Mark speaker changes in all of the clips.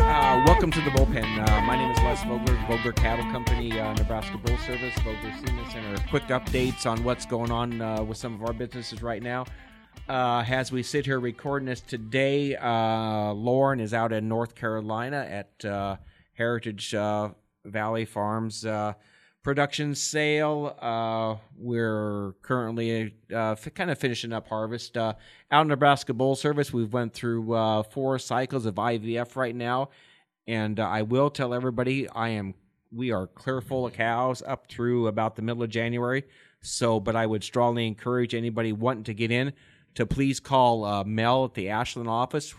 Speaker 1: Uh, welcome to the bullpen. Uh, my name is Les Vogler, Vogler Cattle Company, uh, Nebraska Bull Service, Vogler Semen Center. Quick updates on what's going on uh, with some of our businesses right now. Uh, as we sit here recording this today, uh, Lauren is out in North Carolina at Heritage Valley Farms production sale. Uh, we're currently uh, f- kind of finishing up harvest. Uh, out in Nebraska Bull Service, we've went through uh, four cycles of IVF right now, and uh, I will tell everybody I am we are clear full of cows up through about the middle of January. So, but I would strongly encourage anybody wanting to get in to please call uh, Mel at the Ashland office,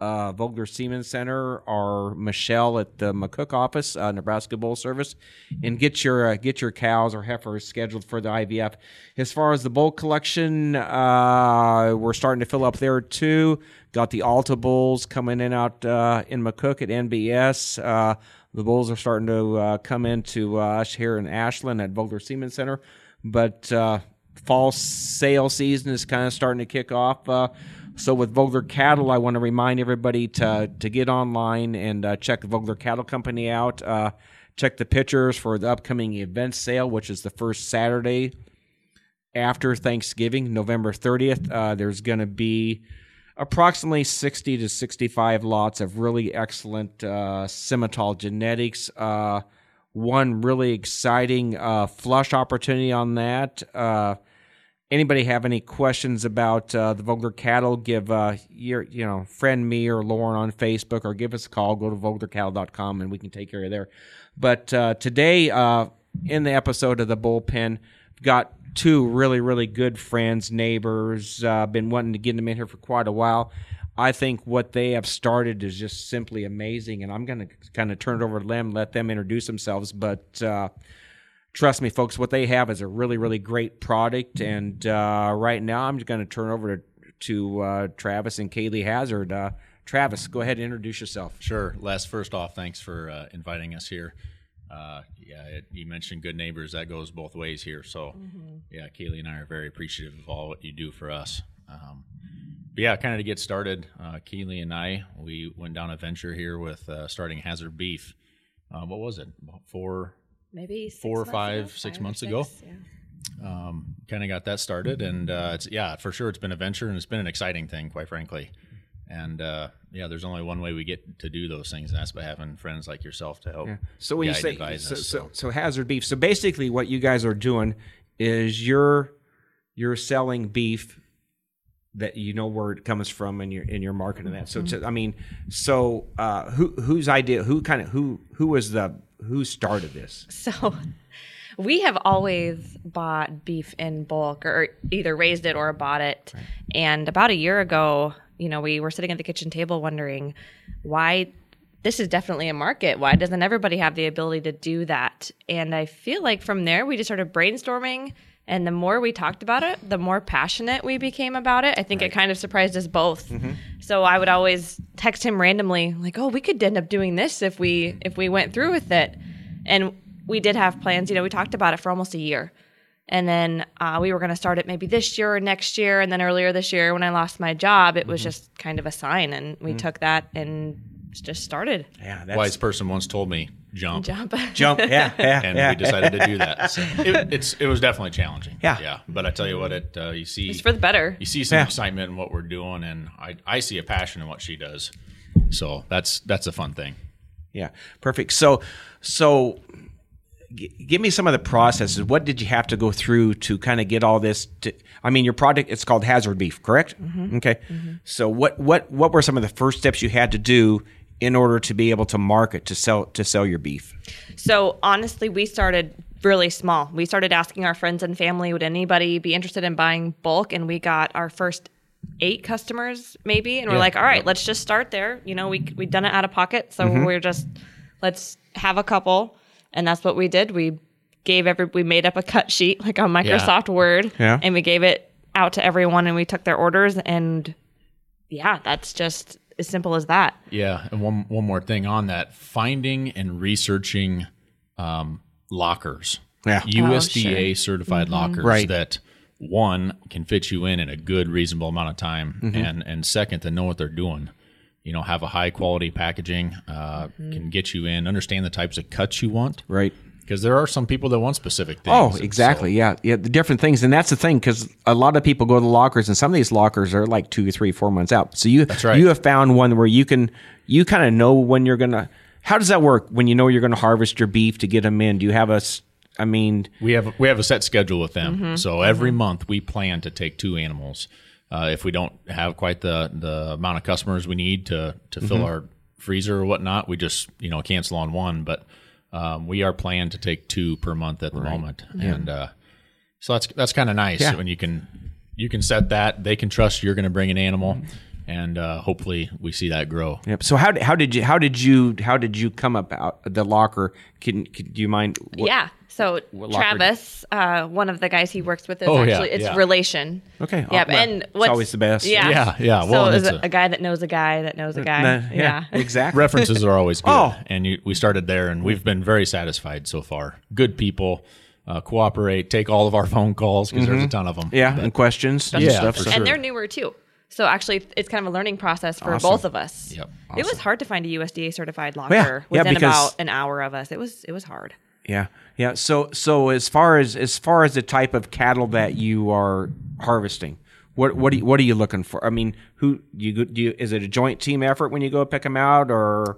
Speaker 1: uh, Vogler Semen Center, or Michelle at the McCook office, uh, Nebraska Bull Service, and get your uh, get your cows or heifers scheduled for the IVF. As far as the bull collection, uh, we're starting to fill up there too. Got the Alta bulls coming in out uh, in McCook at NBS. Uh, the bulls are starting to come into us here in Ashland at Vogler Semen Center, but fall sale season is kind of starting to kick off. Uh, so with Vogler Cattle, I want to remind everybody to to get online and uh, check the Vogler Cattle Company out. Uh, check the pictures for the upcoming event sale, which is the first Saturday after Thanksgiving, November 30th. Uh, there's going to be approximately 60 to 65 lots of really excellent uh, Simmental genetics. Uh, one really exciting uh, flush opportunity on that. Anybody have any questions about uh, the Vogler cattle? Give uh, your you know friend me or Lauren on Facebook, or give us a call. Go to voglercattle.com and we can take care of there. But uh, today, uh, in the episode of the bullpen, got two really really good friends, neighbors. Uh, been wanting to get them in here for quite a while. I think what they have started is just simply amazing, and I'm going to kind of turn it over to them, let them introduce themselves. But uh, trust me, folks, what they have is a really, really great product. And uh, right now, I'm just going to turn over to, to uh, Travis and Kayley Hazard. Uh, Travis, go ahead and introduce yourself.
Speaker 2: Sure. Les, first off, thanks for uh, inviting us here. Uh, yeah, it, you mentioned good neighbors. That goes both ways here. So, yeah, Kayley and I are very appreciative of all what you do for us. Um, but yeah, kind of to get started, uh, Kayley and I, we went down a venture here with uh, starting Hazard Beef. Uh, what was it? About four,
Speaker 3: maybe six
Speaker 2: Four or
Speaker 3: months
Speaker 2: five,
Speaker 3: ago,
Speaker 2: six
Speaker 3: or
Speaker 2: months ago.
Speaker 3: six, yeah.
Speaker 2: um, kind of got that started, and uh, it's yeah, for sure, it's been a venture and it's been an exciting thing, quite frankly. And uh, yeah, there's only one way we get to do those things, and that's by having friends like yourself to help.
Speaker 1: So when you say
Speaker 2: advise
Speaker 1: so,
Speaker 2: us,
Speaker 1: so, so hazard beef, so basically what you guys are doing is you're you're selling beef that you know where it comes from and you're and you're marketing that. So to, I mean, so uh, who whose idea? Who kind of who who was the who started this?
Speaker 3: So we have always bought beef in bulk or either raised it or bought it. And about a year ago, you know, we were sitting at the kitchen table wondering why this is definitely a market. Why doesn't everybody have the ability to do that? And I feel like from there we just started brainstorming and the more we talked about it, the more passionate we became about it. I think it kind of surprised us both. Mm-hmm. So I would always text him randomly like, "Oh, we could end up doing this if we if we went through with it." And we did have plans, you know, we talked about it for almost a year. And then uh, we were going to start it maybe this year or next year. And then earlier this year, when I lost my job, it was mm-hmm. just kind of a sign. And we mm-hmm. took that and just started.
Speaker 1: Yeah,
Speaker 2: A wise person once told me, "Jump."
Speaker 3: Jump.
Speaker 1: jump. Yeah, yeah,
Speaker 2: and
Speaker 1: yeah.
Speaker 2: we decided to do that. So it, it's it was definitely challenging.
Speaker 1: Yeah.
Speaker 2: yeah. But I tell you what, it uh, you see
Speaker 3: It's for the better.
Speaker 2: you see some
Speaker 1: Yeah.
Speaker 2: excitement in what we're doing, and I I see a passion in what she does. So that's that's a fun thing.
Speaker 1: Yeah, perfect. So, so g- give me some of the processes. What did you have to go through to kind of get all this? To, I mean, your product it's called Hazard Beef, correct? Okay. So, what what what were some of the first steps you had to do in order to be able to market to sell to sell your beef?
Speaker 3: So honestly, we started really small. We started asking our friends and family, would anybody be interested in buying bulk? And we got our first eight customers maybe and we're
Speaker 1: Yeah.
Speaker 3: like all right let's just start there you know we we've done it out of pocket so
Speaker 1: Mm-hmm.
Speaker 3: we're just let's have a couple and that's what we did we gave every we made up a cut sheet like on microsoft word
Speaker 1: Yeah.
Speaker 3: and we gave it out to everyone and we took their orders and yeah that's just as simple as that
Speaker 2: Yeah, and one one more thing on that: finding and researching um, lockers,
Speaker 1: Yeah.
Speaker 2: USDA certified lockers
Speaker 1: Right.
Speaker 2: that one can fit you in in a good, reasonable amount of time,
Speaker 1: Mm-hmm.
Speaker 2: and and second to know what they're doing. You know, have a high quality packaging, uh, can get you in, understand the types of cuts you want,
Speaker 1: Right.
Speaker 2: Because there are some people that want specific things.
Speaker 1: Oh, exactly.
Speaker 2: so-
Speaker 1: yeah, yeah. The different things, and that's the thing, because a lot of people go to the lockers, and some of these lockers are like two, three, four months out. So you,
Speaker 2: right.
Speaker 1: you have found one where you can, you kind of know when you're gonna. How does that work when you know you're going to harvest your beef to get them in? Do you have a? I mean,
Speaker 2: We have we have a set schedule with them.
Speaker 3: Mm-hmm.
Speaker 2: So every month we plan to take two animals. Uh, if we don't have quite the the amount of customers we need to to fill
Speaker 1: Mm-hmm.
Speaker 2: our freezer or whatnot, we just you know cancel on one. But um, we are planned to take two per month at the moment, and uh, so that's that's kind of nice
Speaker 1: Yeah.
Speaker 2: when you can you can set that. They can trust you're going to bring an animal, and uh, hopefully we see that grow.
Speaker 1: yep. So how, how did you how did you how did you come about the locker? Can, can do you mind? what-
Speaker 3: yeah so travis uh, one of the guys he works with is
Speaker 2: Oh, yeah,
Speaker 3: actually it's
Speaker 2: yeah.
Speaker 3: relation
Speaker 1: Okay.
Speaker 3: yeah
Speaker 1: Oh, well,
Speaker 3: and
Speaker 1: it's
Speaker 3: what's
Speaker 1: always the best.
Speaker 3: yeah
Speaker 2: Yeah, yeah.
Speaker 3: so
Speaker 2: Well, and it's a-
Speaker 3: a guy that knows a guy that knows a guy
Speaker 1: Nah,
Speaker 3: yeah,
Speaker 1: exactly.
Speaker 2: references are always good.
Speaker 1: Oh.
Speaker 2: And you, we started there, and we've been very satisfied so far. Good people, uh, cooperate, take all of our phone calls because there's a ton of them.
Speaker 1: Mm-hmm. Yeah, and questions and
Speaker 2: Yeah,
Speaker 1: stuff.
Speaker 2: for sure.
Speaker 3: and they're newer too so actually it's kind of a learning process for
Speaker 1: Awesome.
Speaker 3: both of us
Speaker 2: Yep.
Speaker 3: it was hard to find a usda certified locker
Speaker 1: yeah,
Speaker 3: within
Speaker 1: because-
Speaker 3: about an hour of us it was it was hard
Speaker 1: Yeah, yeah. So, so as far as as far as the type of cattle that you are harvesting, what what do you, what are you looking for? I mean, who do you do? You, is it a joint team effort when you go pick them out, or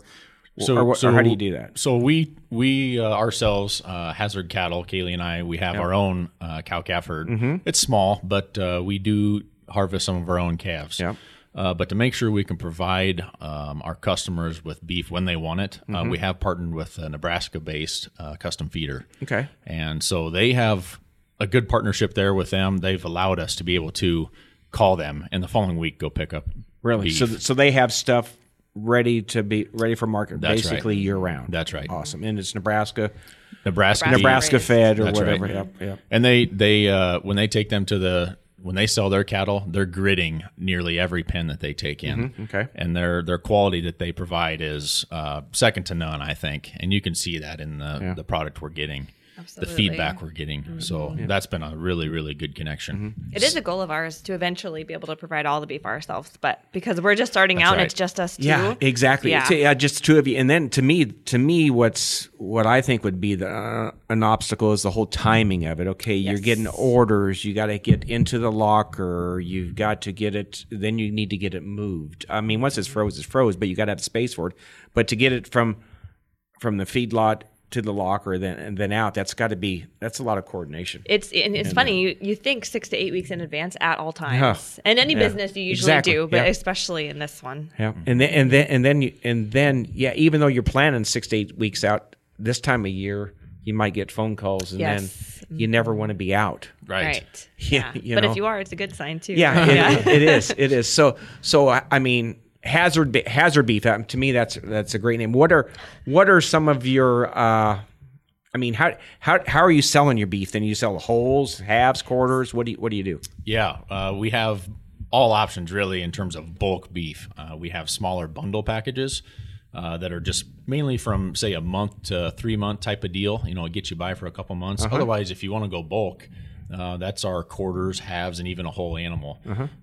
Speaker 1: or, what- or how do you do that?
Speaker 2: So we we uh, ourselves, uh, Hazard Cattle, Kayley and I, we have our own uh, cow calf herd.
Speaker 1: Mm-hmm.
Speaker 2: It's small, but uh, we do harvest some of our own calves.
Speaker 1: Yep.
Speaker 2: Uh, but to make sure we can provide um, our customers with beef when they want it, uh,
Speaker 1: Mm-hmm.
Speaker 2: we have partnered with a Nebraska-based uh, custom feeder.
Speaker 1: Okay.
Speaker 2: And so they have a good partnership there with them. They've allowed us to be able to call them and the following week go pick up.
Speaker 1: Really?
Speaker 2: beef.
Speaker 1: So, so they have stuff ready to be ready for market,
Speaker 2: That's right.
Speaker 1: basically year round.
Speaker 2: That's right.
Speaker 1: Awesome, and it's Nebraska,
Speaker 2: Nebraska,
Speaker 3: Nebraska,
Speaker 1: Nebraska fed or
Speaker 2: That's
Speaker 1: whatever.
Speaker 2: right.
Speaker 1: Yep, yep.
Speaker 2: And they they uh, when they take them to the when they sell their cattle, they're gridding nearly every pen that they take in.
Speaker 1: Mm-hmm. okay.
Speaker 2: And their their quality that they provide is uh, second to none, I think. And you can see that in the the product we're getting,
Speaker 3: Absolutely.
Speaker 2: the feedback we're getting. So that's been a really really good connection.
Speaker 3: It is a goal of ours to eventually be able to provide all the beef ourselves, but because we're just starting
Speaker 2: That's
Speaker 3: out and
Speaker 2: right.
Speaker 3: it's just us two.
Speaker 1: Yeah, exactly.
Speaker 3: Yeah.
Speaker 1: So, yeah, just two of you, and then to me, to me, what's what I think would be the uh, an obstacle is the whole timing of it. Okay, you're getting orders, you got to get into the locker, you've got to get it, then you need to get it moved. I mean, once it's froze, it's froze, but you got to have space for it. But to get it from from the feedlot to the locker, then and then out, that's got to be that's a lot of coordination.
Speaker 3: It's and it's funny uh, you, you think six to eight weeks in advance at all times. In any business you usually
Speaker 1: Exactly.
Speaker 3: do, but
Speaker 1: Yeah.
Speaker 3: especially in this one.
Speaker 1: Yeah, and then and then and then you, and then yeah, even though you're planning six to eight weeks out, this time of year you might get phone calls, and
Speaker 3: Yes.
Speaker 1: then you never want to be out.
Speaker 2: Right.
Speaker 3: Right.
Speaker 1: Yeah,
Speaker 3: Yeah.
Speaker 1: you
Speaker 3: but
Speaker 1: know.
Speaker 3: if you are, it's a good sign too.
Speaker 1: Yeah, it, it is. It is. So so I I mean hazard hazard beef. um, to me, that's that's a great name. What are what are some of your uh, I mean, how how how are you selling your beef? Then you sell wholes, halves, quarters. What do you what do you do?
Speaker 2: Yeah, uh, we have all options really in terms of bulk beef. Uh, we have smaller bundle packages uh, that are just mainly from say a month to three month type of deal. You know, it gets you by for a couple months. Otherwise, if you want to go bulk, uh, that's our quarters, halves, and even a whole animal.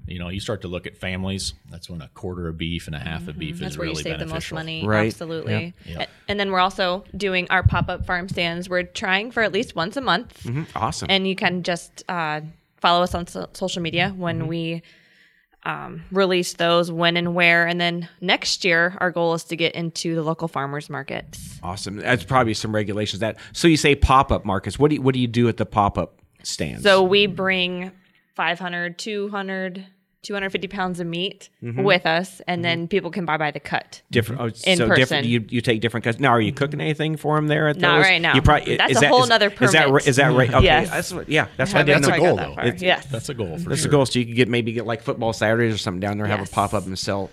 Speaker 2: You know, you start to look at families. That's when a quarter of beef and a half of beef
Speaker 3: That's
Speaker 2: is
Speaker 3: where
Speaker 2: really
Speaker 3: you save the most
Speaker 2: beneficial.
Speaker 3: money.
Speaker 1: Right.
Speaker 3: Absolutely.
Speaker 2: Yeah.
Speaker 3: A- And then we're also doing our pop up farm stands. We're trying for at least once a month.
Speaker 1: Mm-hmm. Awesome.
Speaker 3: And you can just uh, follow us on so- social media when
Speaker 1: Mm-hmm.
Speaker 3: we um, release those, when and where. And then next year, our goal is to get into the local farmers markets.
Speaker 1: Awesome. That's probably some regulations that. So you say pop up markets. What do you, what do you do at the pop up stands?
Speaker 3: So we bring 500, 200 250 pounds of meat mm-hmm. with us, and mm-hmm. then people can buy by the cut.
Speaker 1: different. Oh,
Speaker 3: In
Speaker 1: so
Speaker 3: person.
Speaker 1: different. You you take different cuts. Now, are you cooking anything for them there at
Speaker 3: Not
Speaker 1: those?
Speaker 3: right now.
Speaker 1: You probably
Speaker 3: That's
Speaker 1: is
Speaker 3: a
Speaker 1: that-
Speaker 3: whole
Speaker 1: is-
Speaker 3: nother
Speaker 1: Is that
Speaker 3: permit.
Speaker 1: right? Is that right? Okay,
Speaker 3: Yes.
Speaker 1: that's what, yeah. That's
Speaker 3: I
Speaker 1: what I didn't
Speaker 3: haven't
Speaker 1: know.
Speaker 3: quite got
Speaker 2: goal,
Speaker 3: that
Speaker 2: though.
Speaker 3: far. Yes.
Speaker 2: That's a goal for
Speaker 1: That's
Speaker 2: sure.
Speaker 1: the goal. So you could get maybe get like football Saturdays or something down there, have a pop up and sell.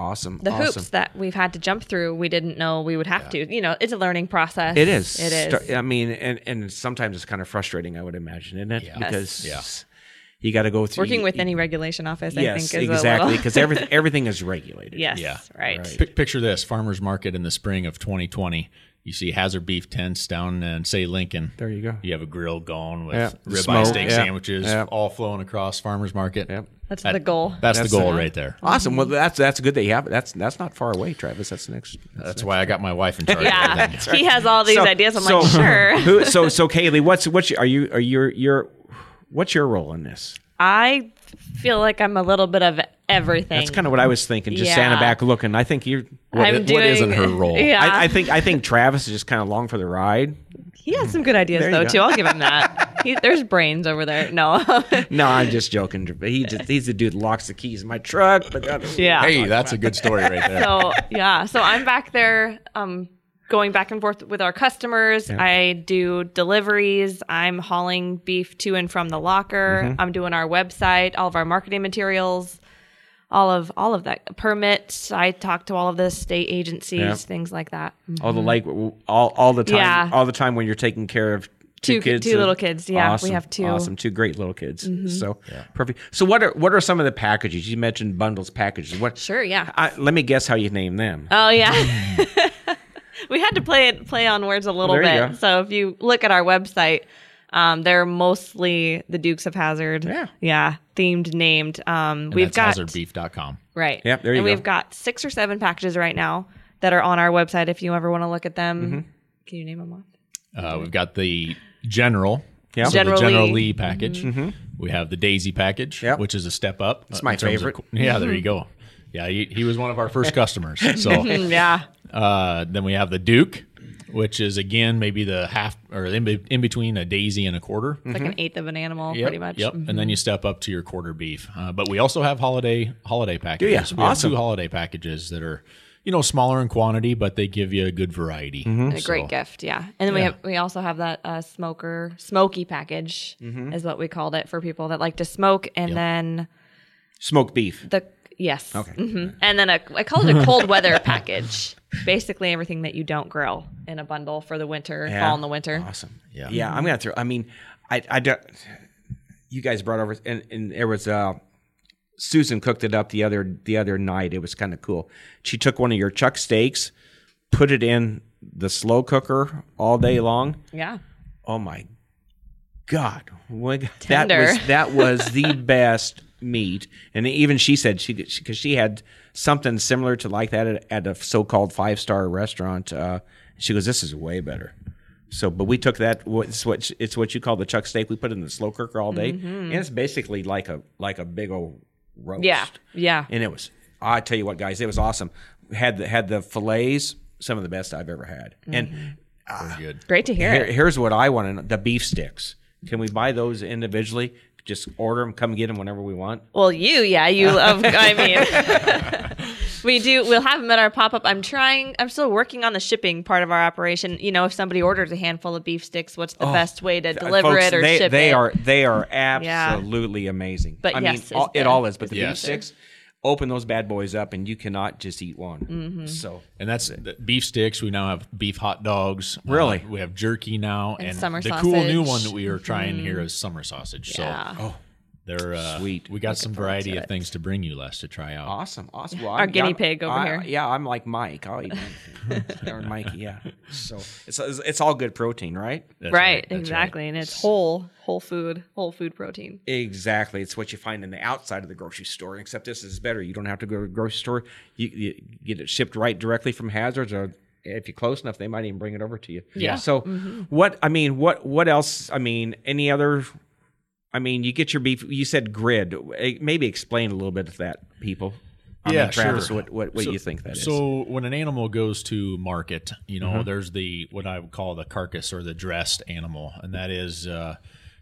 Speaker 1: Awesome.
Speaker 3: the
Speaker 1: awesome.
Speaker 3: hoops that we've had to jump through, we didn't know we would have to. You know, it's a learning process.
Speaker 1: It is.
Speaker 3: It is.
Speaker 1: I mean, and and sometimes it's kind of frustrating. I would imagine, isn't it?
Speaker 2: Yeah.
Speaker 1: Because
Speaker 2: Yeah.
Speaker 1: you got to go through
Speaker 3: Working
Speaker 1: you-
Speaker 3: with
Speaker 1: you-
Speaker 3: any regulation office, I
Speaker 1: Yes,
Speaker 3: think, is
Speaker 1: exactly.
Speaker 3: a little.
Speaker 1: Because everything everything is regulated.
Speaker 3: yes,
Speaker 2: Yeah.
Speaker 3: right.
Speaker 1: Right.
Speaker 2: Pic- picture this: farmers market in the spring of 2020. You see hazard beef tents down in say Lincoln.
Speaker 1: There you go.
Speaker 2: You have a grill going with
Speaker 1: Yeah.
Speaker 2: ribeye steak
Speaker 1: yeah.
Speaker 2: sandwiches,
Speaker 1: Yeah.
Speaker 2: all flowing across farmers market.
Speaker 1: Yep.
Speaker 3: That's
Speaker 2: That-
Speaker 3: the goal.
Speaker 2: That's,
Speaker 1: That's
Speaker 2: the goal
Speaker 1: it.
Speaker 2: right there.
Speaker 1: Awesome. Well, that's that's good that you have it. That's that's not far away, Travis. That's the next.
Speaker 2: That's why I got my wife in charge. of
Speaker 3: yeah,
Speaker 2: everything.
Speaker 3: he has all these
Speaker 1: So-
Speaker 3: ideas. I'm
Speaker 1: so-
Speaker 3: like, sure.
Speaker 1: Who, so so Kayley, what's what's your, are you are you your what's your role in this?
Speaker 3: I feel like I'm a little bit of everything.
Speaker 1: That's kind of what I was thinking. Just standing back looking. I think you're.
Speaker 2: What
Speaker 3: I'm doing,
Speaker 2: what isn't her role?
Speaker 3: Yeah,
Speaker 1: I, I think I think Travis is just kind of along for the ride.
Speaker 3: he has some good ideas
Speaker 1: There
Speaker 3: though
Speaker 1: go.
Speaker 3: too. I'll give him that. he, there's brains over there. No,
Speaker 1: No, I'm just joking. He just he's the dude that locks the keys in my truck. But the
Speaker 3: yeah.
Speaker 2: Hey, that's a good story right there.
Speaker 3: so yeah so i'm back there um going back and forth with our customers i do deliveries i'm hauling beef to and from the locker
Speaker 1: Mm-hmm.
Speaker 3: i'm doing our website all of our marketing materials all of all of that permits i talk to all of the state agencies
Speaker 1: Yeah.
Speaker 3: things like that
Speaker 1: all the like all all the time
Speaker 3: Yeah.
Speaker 1: all the time when you're taking care of two,
Speaker 3: Two-
Speaker 1: kids
Speaker 3: two little kids. Yeah, we have two. Mm-hmm.
Speaker 1: awesome two great little kids so perfect so what are what are some of the packages you mentioned bundles packages what
Speaker 3: sure yeah
Speaker 1: I, let me guess how you name them
Speaker 3: Oh yeah. we had to play it play on words a little
Speaker 1: There you
Speaker 3: bit. So if you look at our website, um, they're mostly the Dukes of Hazzard.
Speaker 1: Yeah.
Speaker 3: Yeah. Themed named. Um
Speaker 2: And
Speaker 3: we've
Speaker 2: that's
Speaker 3: got
Speaker 2: hazardbeef.com.
Speaker 3: right.
Speaker 1: Yep, there you
Speaker 3: and
Speaker 1: go.
Speaker 3: we've got six or seven packages right now that are on our website if you ever want to look at them.
Speaker 1: Mm-hmm.
Speaker 3: Can you name them off?
Speaker 2: Uh, we've got the general,
Speaker 1: Yeah.
Speaker 2: so
Speaker 3: General
Speaker 2: the General
Speaker 3: Lee.
Speaker 2: Lee package. We have the Daisy package,
Speaker 1: Mm-hmm. Yep.
Speaker 2: which is a step up. It's
Speaker 1: my favorite.
Speaker 2: yeah, there you go. Yeah, he, he was one of our first customers. So
Speaker 3: Yeah.
Speaker 2: uh, then we have the Duke, which is again maybe the half or in, be- in between a Daisy and a quarter.
Speaker 3: It's like an eighth of an animal,
Speaker 2: Yep,
Speaker 3: pretty much.
Speaker 2: Yep. And then you step up to your quarter beef. Uh, but we also have holiday holiday
Speaker 1: ya?
Speaker 2: packages. We
Speaker 1: Awesome.
Speaker 2: have two holiday packages that are, you know, smaller in quantity, but they give you a good variety.
Speaker 1: Mm-hmm.
Speaker 3: a great
Speaker 2: So-
Speaker 3: gift yeah and then we have we also have that uh, smoker smoky package
Speaker 1: Mm-hmm.
Speaker 3: is what we called it for people that like to smoke and then
Speaker 1: smoked beef
Speaker 3: the yes
Speaker 1: Okay.
Speaker 3: hmm and then a, i call it a cold weather package basically everything that you don't grill in a bundle for the winter
Speaker 1: Yeah.
Speaker 3: fall in the winter
Speaker 1: awesome
Speaker 2: Yeah.
Speaker 1: yeah i'm gonna throw i mean i i don't you guys brought over and, and there was uh susan cooked it up the other the other night. It was kind of cool. She took one of your chuck steaks put it in the slow cooker all day long.
Speaker 3: Yeah.
Speaker 1: Oh my god. What- that was that was the best meat. And even she said she because she, had something similar to like that at, at a so-called five-star restaurant uh she goes this is way better. So but we took that what's what it's what you call the chuck steak. We put it in the slow cooker all day. And it's basically like a like a big old roast
Speaker 3: yeah yeah
Speaker 1: and it was I tell you what, guys, it was awesome. Had the had the fillets, some of the best I've ever had. And mm-hmm.
Speaker 2: Very good.
Speaker 3: great to hear
Speaker 1: here,
Speaker 3: it
Speaker 1: here's what I want to know: the beef sticks. Can we buy those individually? Just order them, come get them whenever we want.
Speaker 3: well you yeah you love i mean we do we'll have them at our pop-up i'm trying i'm still working on the shipping part of our operation you know if somebody orders a handful of beef sticks what's the best way to deliver
Speaker 1: Oh, Folks,
Speaker 3: it or
Speaker 1: they,
Speaker 3: ship
Speaker 1: they
Speaker 3: it
Speaker 1: are they are absolutely amazing.
Speaker 3: But
Speaker 1: I
Speaker 3: yes,
Speaker 1: mean,
Speaker 3: is
Speaker 1: all, it all is. But the
Speaker 2: Yes.
Speaker 1: beef sticks, open those bad boys up, and you cannot just eat one.
Speaker 3: Mm-hmm.
Speaker 1: So
Speaker 2: And that's the beef sticks. We now have beef hot dogs.
Speaker 1: Really?
Speaker 2: Uh, we have jerky now.
Speaker 3: And
Speaker 2: And,
Speaker 3: summer
Speaker 2: the cool new one that we are trying here is summer sausage.
Speaker 3: yeah
Speaker 2: So they're uh,
Speaker 1: Sweet.
Speaker 2: We got some variety of things to bring you, Les, to try out.
Speaker 1: awesome, awesome. Well,
Speaker 3: Our
Speaker 1: I'm-
Speaker 3: guinea
Speaker 1: I'm-
Speaker 3: pig over
Speaker 1: I-
Speaker 3: here.
Speaker 1: Yeah, I'm like Mike. I'll eat anything. or Mikey. Yeah. So it's, it's it's all good protein, right?
Speaker 2: That's
Speaker 3: right,
Speaker 2: that's
Speaker 3: exactly and it's whole whole food whole food protein
Speaker 1: Exactly. It's what you find in the outside of the grocery store, except this is better. You don't have to go to the grocery store. You, you get it shipped right directly from Hazards, or if you're close enough, they might even bring it over to you.
Speaker 2: Yeah.
Speaker 1: So, what I mean, what what else? I mean, any other? I mean, you get your beef. You said grid. Eh, Maybe explain a little bit of that, people. I
Speaker 2: Yeah,
Speaker 1: mean, Travis,
Speaker 2: sure.
Speaker 1: what what, what
Speaker 2: So-
Speaker 1: you think that is?
Speaker 2: So when an animal goes to market, you know,
Speaker 1: Mm-hmm.
Speaker 2: there's the what I would call the carcass or the dressed animal, and that is uh,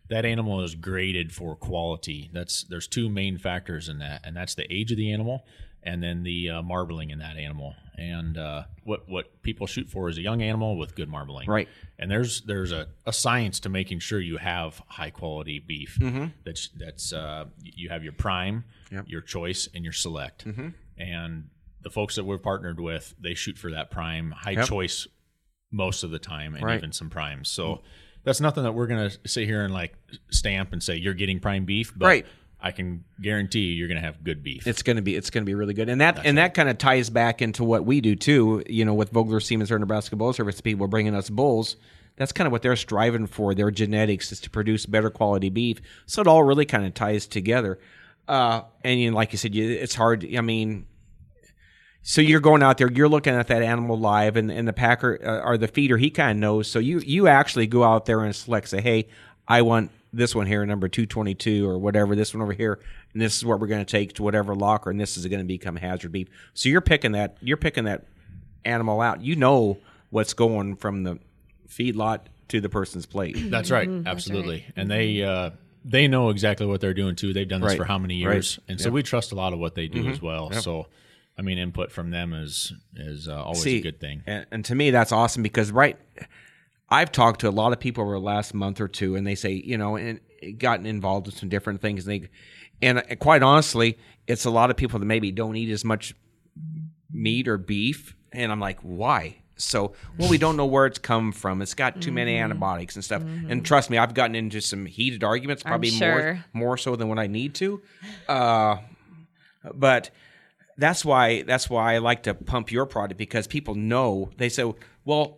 Speaker 2: that animal is graded for quality. That's there's two main factors in that, and that's the age of the animal and then the uh, marbling in that animal. And uh, what what people shoot for is a young animal with good marbling.
Speaker 1: Right.
Speaker 2: And there's there's a, a science to making sure you have high quality beef.
Speaker 1: Mm-hmm.
Speaker 2: That's that's uh, you have your prime, your choice, and your select.
Speaker 1: Mm-hmm.
Speaker 2: And the folks that we're partnered with, they shoot for that prime, high choice most of the time, and
Speaker 1: Right.
Speaker 2: even some primes. So that's nothing that we're gonna sit here and like stamp and say you're getting prime beef. But
Speaker 1: Right.
Speaker 2: I can guarantee you, you're gonna have good beef.
Speaker 1: It's gonna be it's gonna be really good, and that and that kind of ties back into what we do too. You know, with Vogler Semen's or Nebraska Bull Service, people bringing us bulls. That's kind of what they're striving for. Their genetics is to produce better quality beef. So it all really kind of ties together. Uh, and you know, like you said, you, it's hard. I mean, so you're going out there, you're looking at that animal live, and, and the packer uh, or the feeder, he kind of knows. So you you actually go out there and select, say, hey, I want this one here, number two twenty two or whatever, this one over here, and this is what we're going to take to whatever locker, and this is going to become hazard beef. So you're picking that you're picking that animal out. You know what's going from the feedlot to the person's plate.
Speaker 2: That's right, absolutely. And they uh, they know exactly what they're doing too. They've done this
Speaker 1: Right,
Speaker 2: for how many
Speaker 1: right.
Speaker 2: years, and so we trust a lot of what they do as well. So, I mean, input from them is is uh, always a good thing.
Speaker 1: And, and to me, that's awesome because right, I've talked to a lot of people over the last month or two, and they say, you know, and gotten involved with some different things. And they, and uh, quite honestly, it's a lot of people that maybe don't eat as much meat or beef, and I'm like, why? So, well, we don't know where it's come from. It's got too many mm-hmm. antibiotics and stuff. Mm-hmm. And trust me, I've gotten into some heated arguments, probably
Speaker 3: sure.
Speaker 1: more more so than what I need to. Uh, but that's why that's why I like to pump your product because people know they say, well,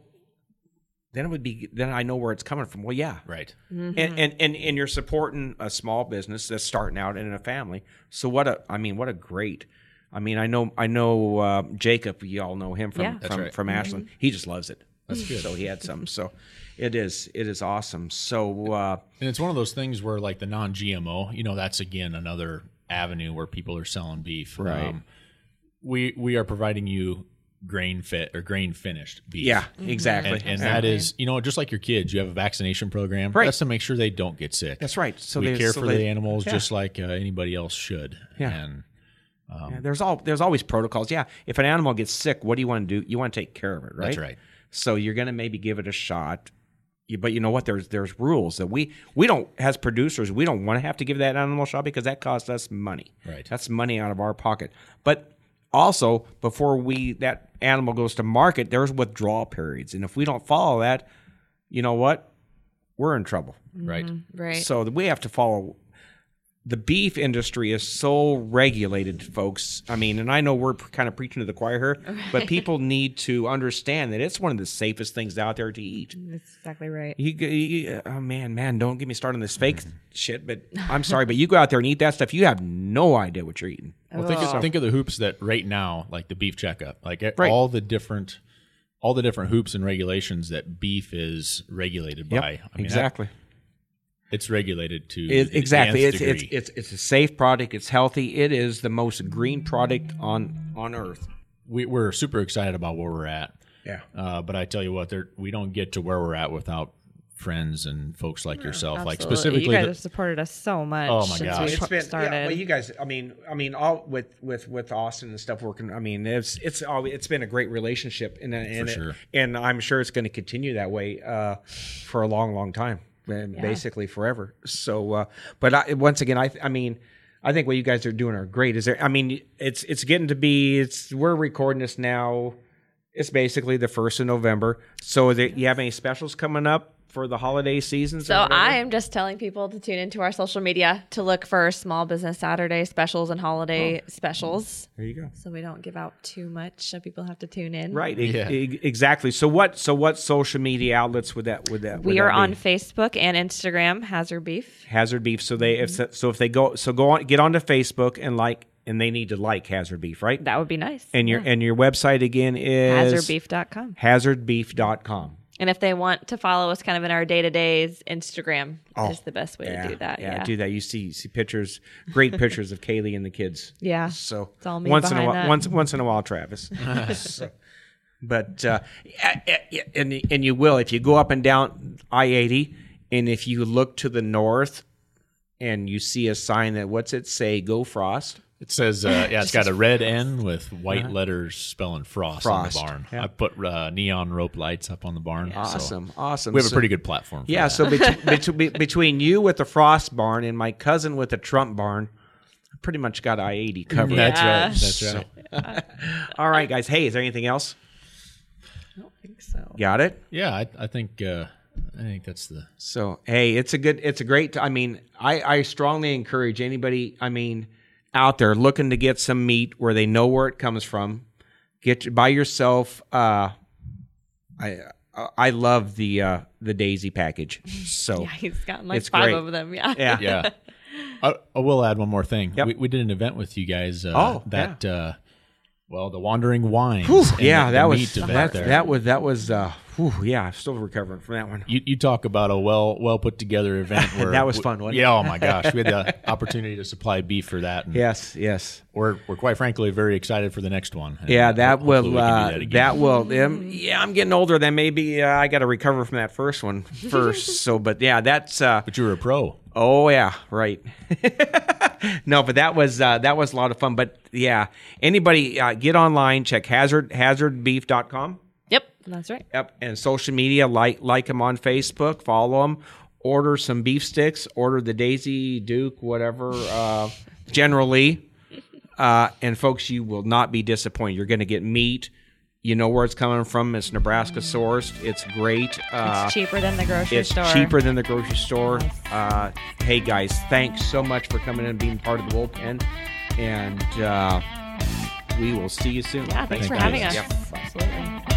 Speaker 1: then it would be then I know where it's coming from. Well, yeah,
Speaker 2: Right.
Speaker 1: and, and and and you're supporting a small business that's starting out in a family. So what a I mean, what a great. I mean, I know I know uh, Jacob. You all know him from
Speaker 3: Yeah.
Speaker 1: From,
Speaker 2: right.
Speaker 1: from Ashland. He just loves it. That's good. So he had some. So it is it is awesome. So uh,
Speaker 2: And it's one of those things where, like the non-GMO, you know, that's again another avenue where people are selling beef. Um,
Speaker 1: Right.
Speaker 2: we we are providing you grain fit or grain finished beef.
Speaker 1: yeah, exactly.
Speaker 2: And, and that is, you know, just like your kids, you have a vaccination program.
Speaker 1: Right.
Speaker 2: That's to make sure they don't get sick.
Speaker 1: that's right. So
Speaker 2: we
Speaker 1: they,
Speaker 2: care
Speaker 1: so
Speaker 2: for
Speaker 1: they-
Speaker 2: the animals
Speaker 1: yeah.
Speaker 2: just like uh, anybody else should.
Speaker 1: Yeah.
Speaker 2: And
Speaker 1: Yeah, there's all there's always protocols. Yeah, if an animal gets sick, what do you want to do? You want to take care of it, right?
Speaker 2: That's right.
Speaker 1: So you're going to maybe give it a shot. But you know what? There's there's rules that we we don't as producers we don't want to have to give that animal a shot because that costs us money.
Speaker 2: Right.
Speaker 1: That's money out of our pocket. But also before we that animal goes to market, there's withdrawal periods, and if we don't follow that, you know what? We're in trouble.
Speaker 2: right. Mm-hmm.
Speaker 3: Right.
Speaker 1: So we have to follow. The beef industry is so regulated, folks. I mean, and I know we're kind of preaching to the choir here, but people need to understand that it's one of the safest things out there to eat.
Speaker 3: That's exactly right.
Speaker 1: You, you uh, oh man, man, don't get me started on this fake mm. shit. But I'm sorry, but you go out there and eat that stuff, you have no idea what you're eating.
Speaker 2: Well, think of, think of the hoops that right now, like the beef checkup, like it-
Speaker 1: Right.
Speaker 2: all the different, all the different hoops and regulations that beef is regulated by. I mean, that-
Speaker 1: exactly.
Speaker 2: It's regulated to
Speaker 1: It, exactly. It's, it's it's it's a safe product. It's healthy. It is the most green product on on earth.
Speaker 2: we, we're super excited about where we're at.
Speaker 1: Yeah.
Speaker 2: Uh, but I tell you what, there we don't get to where we're at without friends and folks like yourself. Like specifically,
Speaker 3: you guys
Speaker 2: the-
Speaker 3: have supported us so much.
Speaker 2: Oh, my
Speaker 3: since
Speaker 2: gosh.
Speaker 3: we
Speaker 2: It's
Speaker 3: pr-
Speaker 1: It's been
Speaker 3: started.
Speaker 1: Yeah, well, you guys. I mean, I mean, all with with with Austin and stuff working. I mean, it's it's all it's been a great relationship, and and it-
Speaker 2: sure.
Speaker 1: and I'm sure it's going to continue that way uh, for a long, long time, and basically forever. So, uh, but I, once again, I I mean. I think what you guys are doing are great. Is there? I mean, it's it's getting to be. It's we're recording this now. It's basically the first of November. So, do you have any specials coming up for the holiday seasons? or
Speaker 3: So? I am just telling people to tune into our social media to look for Small Business Saturday specials and holiday oh. specials.
Speaker 1: there you go.
Speaker 3: So we don't give out too much, so people have to tune in.
Speaker 1: Right.
Speaker 2: Yeah.
Speaker 1: e- exactly. So what? So what social media outlets would that? Would that? would
Speaker 3: We
Speaker 1: that
Speaker 3: are
Speaker 1: be?
Speaker 3: on Facebook and Instagram, Hazard Beef.
Speaker 1: Hazard Beef. So they if mm-hmm. so if they go so go on get onto Facebook and like and they need to like Hazard Beef, right?
Speaker 3: That would be nice.
Speaker 1: And your and your website again is
Speaker 3: HazardBeef.com.
Speaker 1: hazardbeef.com.
Speaker 3: And if they want to follow us kind of in our day to days, Instagram is the best way
Speaker 1: Yeah,
Speaker 3: to do that.
Speaker 1: yeah,
Speaker 3: Yeah.
Speaker 1: do that. You see see pictures, great pictures of Kayley and the kids.
Speaker 3: Yeah.
Speaker 1: So
Speaker 3: It's all me
Speaker 1: once in a while,
Speaker 3: that.
Speaker 1: once once in a while, Travis. So, but uh, and and you will if you go up and down I eighty and if you look to the north and you see a sign that what's it say? Go Frost.
Speaker 2: It says, uh, yeah, it's got a red N with white letters spelling frost,
Speaker 1: Frost,
Speaker 2: on the barn.
Speaker 1: yeah.
Speaker 2: I put uh, neon rope lights up on the barn. so
Speaker 1: Awesome, awesome.
Speaker 2: we have a pretty good platform. For
Speaker 1: Yeah,
Speaker 2: that.
Speaker 1: so bet- bet- between you with the Frost barn and my cousin with the Trump barn, I pretty much got I eighty covered.
Speaker 2: that's right. That's right.
Speaker 1: All right, guys. Hey, is there anything else?
Speaker 3: I don't think so.
Speaker 1: Got it.
Speaker 2: Yeah, I, I think uh, I think that's the
Speaker 1: So hey, it's a good, it's a great. I mean, I I strongly encourage anybody. I mean, out there looking to get some meat where they know where it comes from. Get buy yourself. Uh, I I love the uh, the Daisy package. So
Speaker 3: Yeah, he's gotten like five
Speaker 1: great.
Speaker 3: of them. Yeah.
Speaker 1: yeah,
Speaker 2: yeah. I, I will add one more thing.
Speaker 1: Yep.
Speaker 2: We, we did an event with you guys. Uh,
Speaker 1: Oh,
Speaker 2: that uh, well, the Wandering Wines.
Speaker 1: Whew, yeah,
Speaker 2: the-
Speaker 1: that
Speaker 2: the
Speaker 1: was
Speaker 2: event
Speaker 1: that,
Speaker 2: there.
Speaker 1: that was that was. Whew, yeah, I'm still recovering from that one.
Speaker 2: You, you talk about a well well put together event where
Speaker 1: That was
Speaker 2: we-
Speaker 1: fun, wasn't it?
Speaker 2: yeah. Oh my gosh, we had the opportunity to supply beef for that. And
Speaker 1: Yes, yes.
Speaker 2: we're we're quite frankly very excited for the next one.
Speaker 1: Yeah, that will.
Speaker 2: we can do
Speaker 1: uh,
Speaker 2: that again.
Speaker 1: that will. Um, yeah, I'm getting older. Then maybe uh, I got to recover from that first one first. so, but yeah, that's. Uh,
Speaker 2: But you were a pro.
Speaker 1: oh yeah, right. no, but that was uh, that was a lot of fun. But yeah, anybody uh, get online, check hazard hazardbeef.com.
Speaker 3: That's right.
Speaker 1: Yep, and social media like like them on Facebook, follow them, order some beef sticks, order the Daisy Duke, whatever. Uh, generally, uh, and folks, you will not be disappointed. You're going to get meat. You know where it's coming from. It's Nebraska sourced. It's great. Uh,
Speaker 3: It's cheaper than the grocery
Speaker 1: it's
Speaker 3: store.
Speaker 1: cheaper than the grocery store. Uh, hey guys, thanks so much for coming in and being part of the bullpen, and uh, we will see you soon.
Speaker 3: Yeah. Thanks for having us.
Speaker 1: Yep.
Speaker 3: Absolutely.